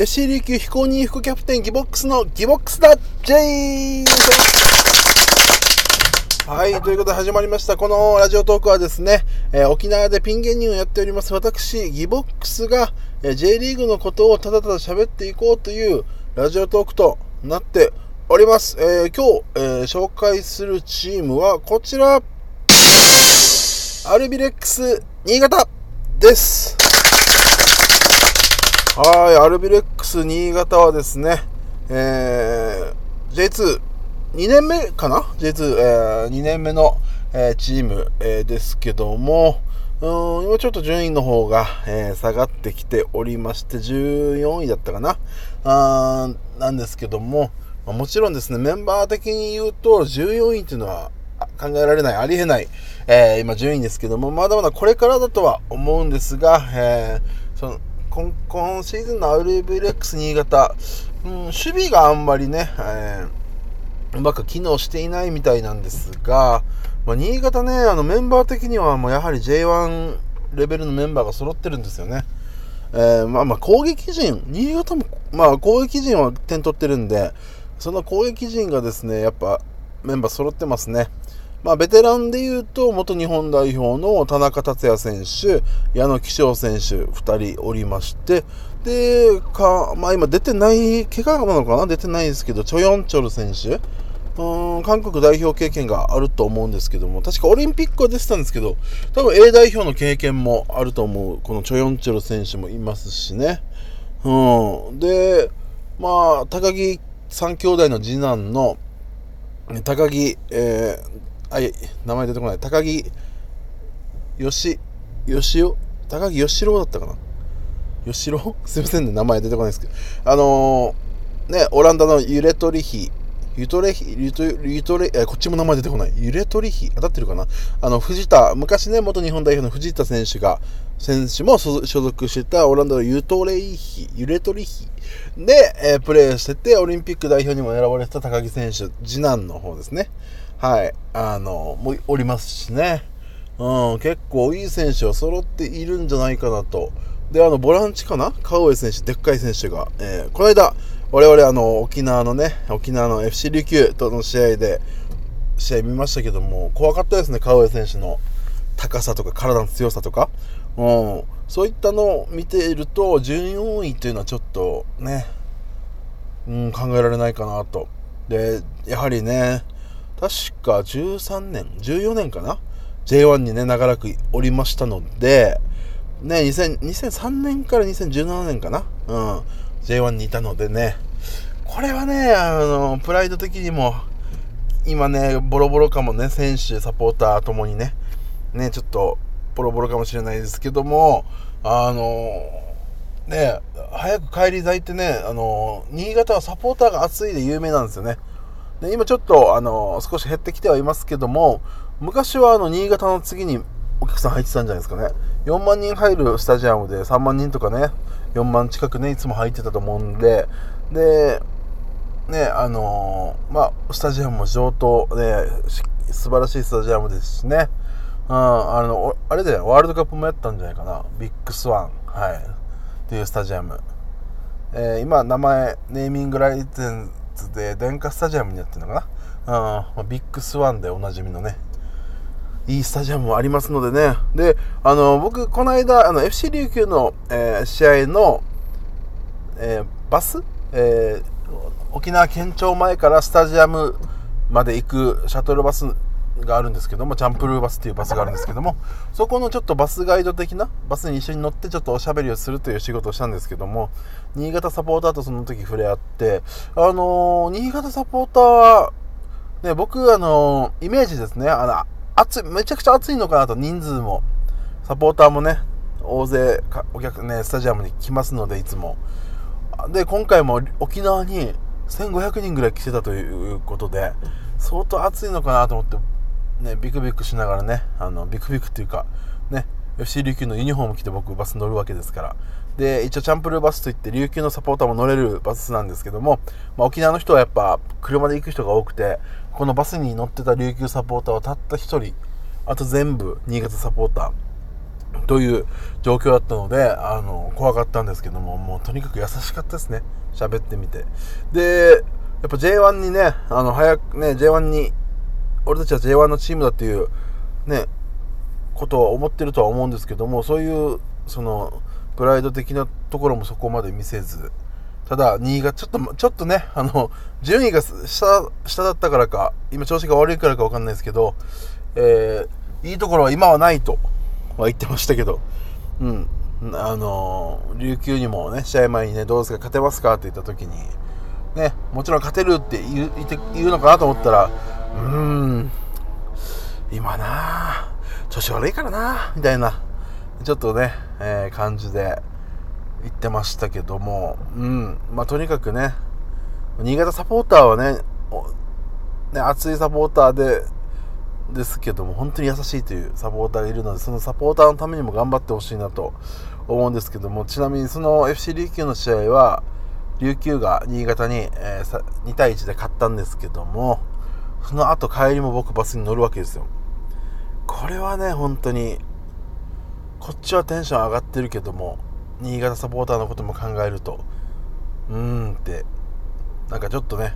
FC 琉球非公認副キャプテンギボックスのギボックスだ J! はい、ということで始まりました。このラジオトークはですね、えー沖縄でピン芸人をやっております私、ギボックスが、えー J リーグのことをただただ喋っていこうというラジオトークとなっております。えー今日、えー紹介するチームはこちら、アルビレックス新潟です。はい、アルビレックス新潟はですね、えー、J2、2年目かな ?J2、えー、2年目の、えーチーム、えーですけども、うん今ちょっと順位の方が、えー下がってきておりまして、14位だったかな？あーなんですけども、まあもちろんですね、メンバー的に言うと、14位っていうのは考えられない、ありえない、えー今順位ですけども、まだまだこれからだとは思うんですが、えーその今今シーズンのアルビレックス新潟、うん、守備があんまりね、えーうまく機能していないみたいなんですが、まあ、新潟ね、あのメンバー的にはもうやはり J1 レベルのメンバーが揃ってるんですよね。えーまあまあ攻撃陣、新潟も、まあ攻撃陣は点取ってるんで、その攻撃陣がですね、やっぱメンバー揃ってますね。まあベテランで言うと、元日本代表の田中達也選手、矢野貴章選手2人おりまして、で、か、まあ今出てない、怪我なのかな？出てないですけど、チョヨンチョル選手、うん、韓国代表経験があると思うんですけども、確かオリンピックは出てたんですけど、多分 A 代表の経験もあると思う、このチョヨンチョル選手もいますしね。うん。で、まあ、高木三兄弟の次男の、高木、えー、あ、い名前出てこない。高木、よし、よしお、高木よしろうだったかな？よしろう？すいませんね、名前出てこないですけど。あのーね、オランダのユレトリヒ、ユトレヒ、ユトユトレ、えこっちも名前出てこない。ユレトリヒ、当たってるかな？あの、藤田、昔ね、元日本代表の藤田選手が、選手も所属してたオランダのユトレイヒ、ユレトリヒで、えープレーしてて、オリンピック代表にも選ばれてた高木選手、次男の方ですね。はい。あの、もうおりますしね。うん、結構いい選手は揃っているんじゃないかなと。で、あの、ボランチかな？川上選手、でっかい選手が、えーこの間、我々、あの、沖縄のね、沖縄の FC 琉球との試合で、試合見ましたけども、怖かったですね、川上選手の高さとか体の強さとか。うん、そういったのを見ていると、14位というのはちょっとね、うん、考えられないかなと。で、やはりね、確か13年、14年かな？J1 にね、長らくおりましたので、ね、2003年から2017年かな？うん。J1 にいたのでね、これはね、あの、プライド的にも、今ね、ボロボロかもね、選手、サポーターともにね、ね、ちょっと、ボロボロかもしれないですけども、あの、ね、早く帰りたいってね、あの、新潟はサポーターが熱いで有名なんですよね。で今ちょっとあの少し減ってきてはいますけども昔はあの新潟の次にお客さん入ってたんじゃないですかね。4万人入るスタジアムで3万人とかね4万近くねいつも入ってたと思うんで。でねあのまあスタジアムも上等ねし素晴らしいスタジアムですしね。うんあのあれでワールドカップもやったんじゃないかな。ビッグスワンはい。っていうスタジアム。えー今名前ネーミングライセンスでデンカスタジアムになってるのかな、うんまあ、ビッグスワンでおなじみのね。いいスタジアムもありますのでね。であの僕この間あの FC 琉球の、えー試合の、えーバス、えー沖縄県庁前からスタジアムまで行くシャトルバスがあるんですけどもチャンプルーバスっていうバスがあるんですけどもそこのちょっとバスガイド的なバスに一緒に乗ってちょっとおしゃべりをするという仕事をしたんですけども新潟サポーターとその時触れ合ってあのー新潟サポーターはね僕あのーイメージですね。あの暑いめちゃくちゃ暑いのかなと人数も。サポーターもね大勢お客ねスタジアムに来ますのでいつも。で今回も沖縄に1500人ぐらい来てたということで相当暑いのかなと思ってねビクビクしながらねあのビクビクっていうかね FC 琉球のユニフォーム着て僕バス乗るわけですからで一応チャンプルーバスといって琉球のサポーターも乗れるバスなんですけども、まあ、沖縄の人はやっぱ車で行く人が多くてこのバスに乗ってた琉球サポーターはたった1人あと全部新潟サポーターという状況だったので、あの、怖かったんですけども、もうとにかく優しかったですね。喋ってみて。で、やっぱ J1 にね、あの、早くね、J1 に、俺たちは J1 のチームだっていう、ね、ことを思ってるとは思うんですけども、そういう、その、プライド的なところもそこまで見せず、ただ、2位がちょっと、ちょっとね、あの、順位が下、下だったからか、今調子が悪いからかわかんないですけど、えー、いいところは今はないとは言ってましたけど、うん。あの、琉球にもね、試合前にね、どうですか、勝てますかって言った時に、ね、もちろん勝てるって言う言うのかなと思ったら、うーん、今な調子悪いからな。みたいな、ちょっとね、えー、感じで言ってましたけども、うん、まあとにかくね、新潟サポーターはね、ね熱いサポーターで、ですけども、本当に優しいというサポーターがいるので、そのサポーターのためにも頑張ってほしいなと思うんですけども、ちなみにその FC 琉球の試合は、琉球が新潟に、えー、2対1で勝ったんですけども、その後帰りも僕バスに乗るわけですよ。これはね、本当に、こっちはテンション上がってるけども、新潟サポーターのことも考えると、うーんって、なんかちょっとね、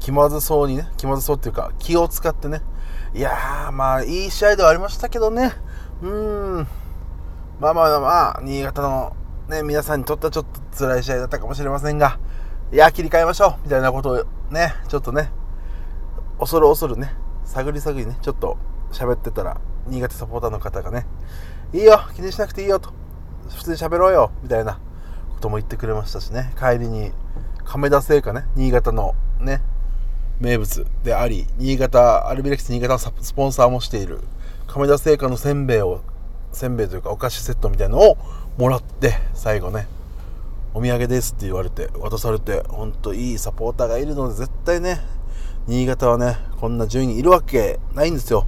気まずそうにね、気まずそうっていうか、気を使ってね、いやー、まあ、いい試合ではありましたけどね、うーん、まあまあまあ、新潟のね、皆さんにとってはちょっと辛い試合だったかもしれませんが、いや、切り替えましょうみたいなことをね、ちょっとね、恐る恐るね、探り探りね、ちょっと喋ってたら、新潟サポーターの方がね、いいよ、気にしなくていいよと、普通に喋ろうよ、みたいなことも言ってくれましたしね、帰りに、亀田製菓ね、新潟のね、名物であり、新潟、アルビレックス新潟のスポンサーもしている、亀田製菓のせんべいを、せんべいというかお菓子セットみたいのをもらって最後ねお土産ですって言われて渡されて本当いいサポーターがいるので絶対ね新潟はねこんな順位にいるわけないんですよ。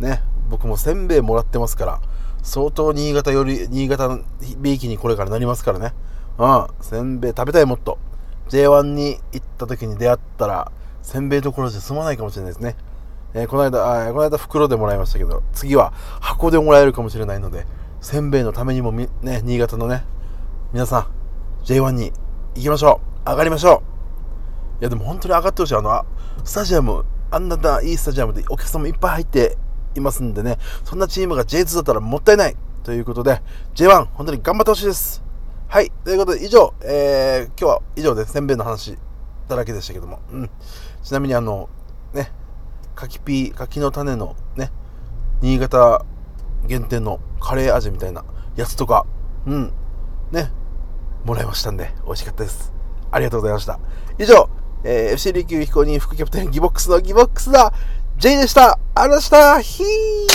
ね僕もせんべいもらってますから相当新潟より新潟のびいきにこれからなりますからねうんせんべい食べたいもっと J1 に行った時に出会ったらせんべいどころじゃ済まないかもしれないですねえー、この間、あこの間袋でもらいましたけど、次は箱でもらえるかもしれないので、せんべいのためにもね、新潟のね、皆さん、J1 に行きましょう。上がりましょう。いや、でも本当に上がってほしい。あの、スタジアム、あんないいスタジアムでお客さんもいっぱい入っていますんでね、そんなチームが J2 だったらもったいない。ということで、J1、本当に頑張ってほしいです。はい。ということで、以上、えー、今日は以上でせんべいの話だらけでしたけども、うん。ちなみにあの、ね、柿ピー、柿の種のね、新潟限定のカレー味みたいなやつとか、うん、ね、もらいましたんで、美味しかったです。ありがとうございました。以上、えー、FC 琉球飛行に副キャプテンギボックスのギボックスだ J でした。ありがとうございました。ひー。